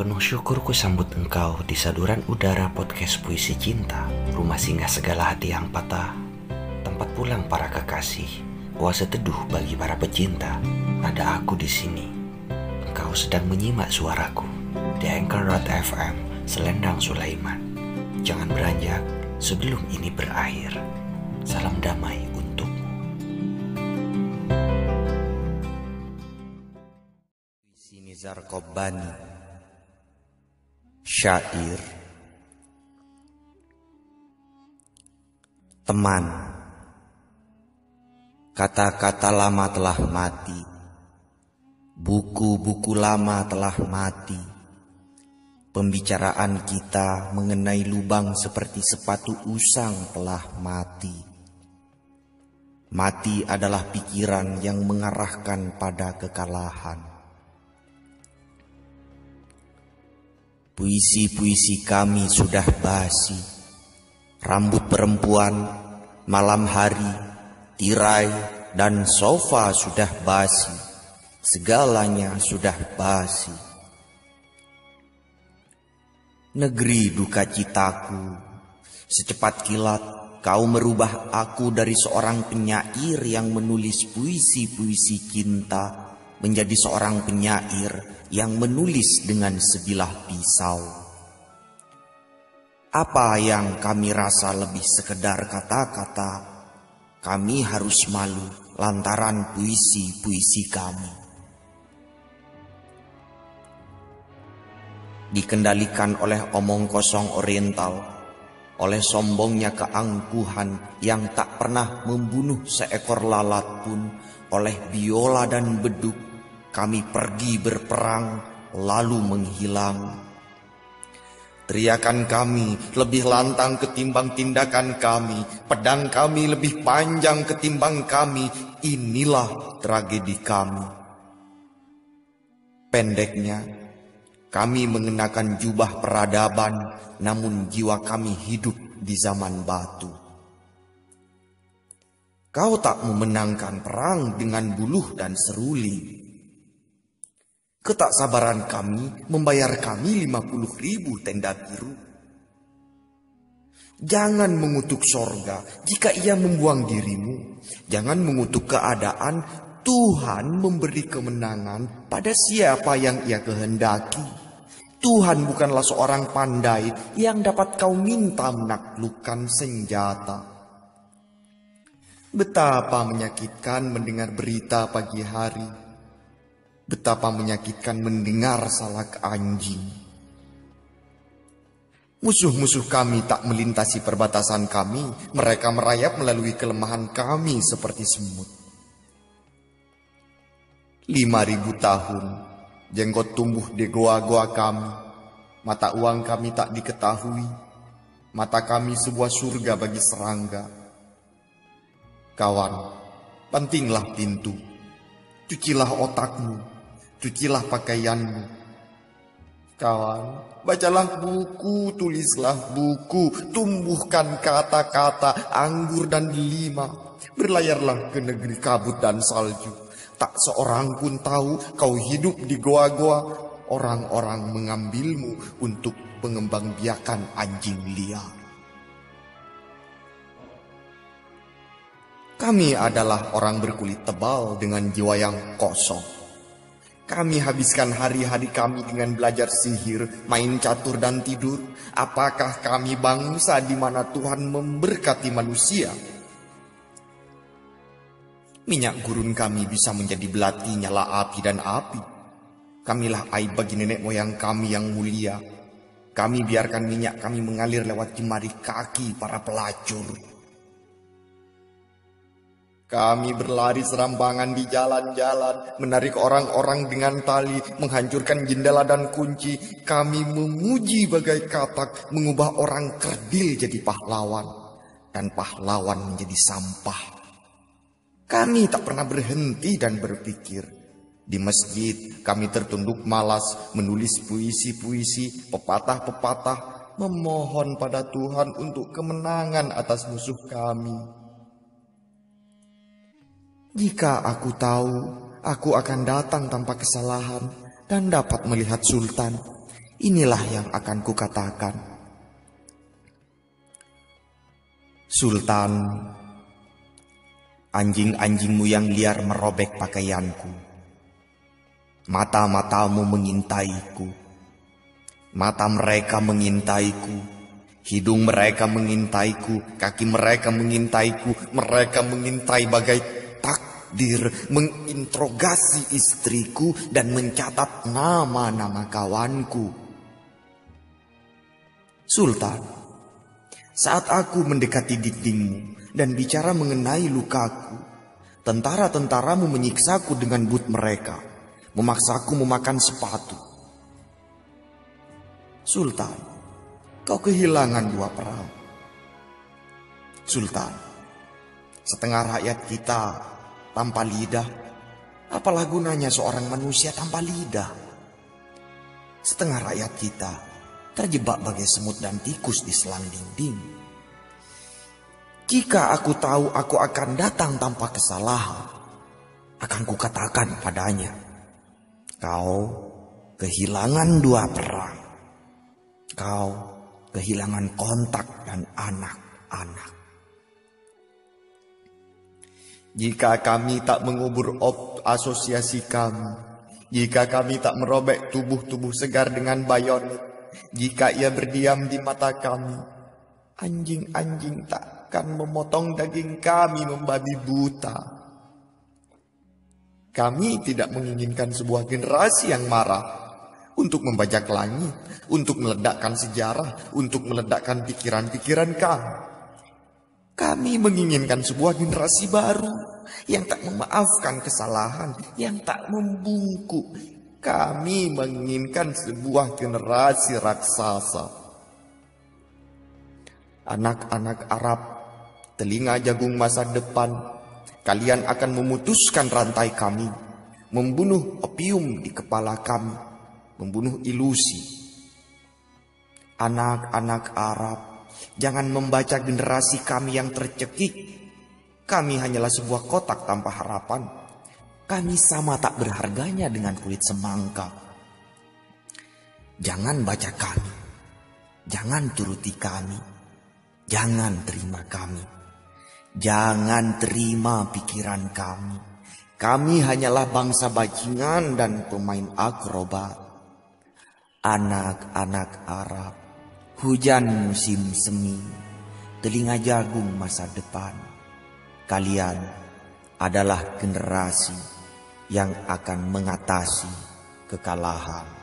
Penuh syukur ku sambut engkau di saduran udara podcast puisi cinta, rumah singgah segala hati yang patah, tempat pulang para kekasih, oase teduh bagi para pecinta. Ada aku di sini. Engkau sedang menyimak suaraku di Anchor.fm Selendang Sulaiman. Jangan beranjak sebelum ini berakhir. Salam damai untukmu. Nizar Kobani Syair. Teman. Kata-kata lama telah mati. Buku-buku lama telah mati. Pembicaraan kita mengenai lubang seperti sepatu usang telah mati. Mati adalah pikiran yang mengarahkan pada kekalahan Puisi-puisi kami sudah basi. Rambut perempuan, malam hari, tirai, dan sofa sudah basi. Segalanya sudah basi. Negeri duka citaku, secepat kilat kau merubah aku dari seorang penyair yang menulis puisi-puisi cinta menjadi seorang penyair yang menulis dengan sebilah pisau. Apa yang kami rasa lebih sekedar kata-kata, kami harus malu lantaran puisi-puisi kami. Dikendalikan oleh omong kosong oriental, oleh sombongnya keangkuhan yang tak pernah membunuh seekor lalat pun, oleh biola dan beduk kami pergi berperang lalu menghilang. Teriakan kami lebih lantang ketimbang tindakan kami. Pedang kami lebih panjang ketimbang kami. Inilah tragedi kami. Pendeknya, kami mengenakan jubah peradaban, namun jiwa kami hidup di zaman batu. Kau tak memenangkan perang dengan buluh dan seruling. Ketaksabaran kami membayar kami 50 ribu tenda biru. Jangan mengutuk sorga jika ia membuang dirimu. Jangan mengutuk keadaan Tuhan memberi kemenangan pada siapa yang ia kehendaki. Tuhan bukanlah seorang pandai yang dapat kau minta menaklukkan senjata. Betapa menyakitkan mendengar berita pagi hari Betapa menyakitkan mendengar salak anjing. Musuh-musuh kami tak melintasi perbatasan kami, mereka merayap melalui kelemahan kami seperti semut. Lima ribu tahun, jenggot tumbuh di goa-goa kami, mata uang kami tak diketahui, mata kami sebuah surga bagi serangga. Kawan, pentinglah pintu, cucilah otakmu, cucilah pakaianmu. Kawan, bacalah buku, tulislah buku, tumbuhkan kata-kata, anggur dan delima. Berlayarlah ke negeri kabut dan salju. Tak seorang pun tahu kau hidup di goa-goa. Orang-orang mengambilmu untuk pengembang biakan anjing liar. Kami adalah orang berkulit tebal dengan jiwa yang kosong. Kami habiskan hari-hari kami dengan belajar sihir, main catur dan tidur. Apakah kami bangsa di mana Tuhan memberkati manusia? Minyak gurun kami bisa menjadi belati nyala api dan api. Kamilah aib bagi nenek moyang kami yang mulia. Kami biarkan minyak kami mengalir lewat jemari kaki para pelacur. Kami berlari serambangan di jalan-jalan, menarik orang-orang dengan tali, menghancurkan jendela dan kunci. Kami memuji bagai katak, mengubah orang kerdil jadi pahlawan, dan pahlawan menjadi sampah. Kami tak pernah berhenti dan berpikir. Di masjid kami tertunduk malas menulis puisi-puisi, pepatah-pepatah, memohon pada Tuhan untuk kemenangan atas musuh kami. Jika aku tahu, aku akan datang tanpa kesalahan dan dapat melihat Sultan. inilah yang akan kukatakan. Sultan, anjing-anjingmu yang liar merobek pakaianku. Mata-matamu mengintaiku. Mata mereka mengintaiku Hidung mereka mengintaiku, kaki mereka mengintaiku, mereka mengintai bagai takdir, menginterogasi istriku dan mencatat nama-nama kawanku. Sultan, saat aku mendekati dindingmu dan bicara mengenai lukaku, tentara-tentaramu menyiksaku dengan but mereka, memaksaku memakan sepatu. Sultan, kau kehilangan dua perahu. Sultan, setengah rakyat kita tanpa lidah, apalah gunanya seorang manusia tanpa lidah? Setengah rakyat kita terjebak bagai semut dan tikus di selang dinding. Jika aku tahu aku akan datang tanpa kesalahan, akan kukatakan padanya, kau kehilangan dua perang. Kau kehilangan kontak dan anak-anak. Jika kami tak mengubur asosiasi kami, jika kami tak merobek tubuh-tubuh segar dengan bayonet, jika ia berdiam di mata kami, anjing-anjing takkan memotong daging kami membabi buta. Kami tidak menginginkan sebuah generasi yang marah, untuk membajak langit, untuk meledakkan sejarah, untuk meledakkan pikiran-pikiran kami. Kami menginginkan sebuah generasi baru yang tak memaafkan kesalahan, yang tak membungkuk. Kami menginginkan sebuah generasi raksasa. Anak-anak Arab, telinga jagung masa depan, kalian akan memutuskan rantai kami, membunuh opium di kepala kami membunuh ilusi. Anak-anak Arab, jangan membaca generasi kami yang tercekik. Kami hanyalah sebuah kotak tanpa harapan. Kami sama tak berharganya dengan kulit semangka. Jangan baca kami. Jangan turuti kami. Jangan terima kami. Jangan terima pikiran kami. Kami hanyalah bangsa bajingan dan pemain akrobat anak-anak Arab, hujan musim semi, telinga jagung masa depan. Kalian adalah generasi yang akan mengatasi kekalahan.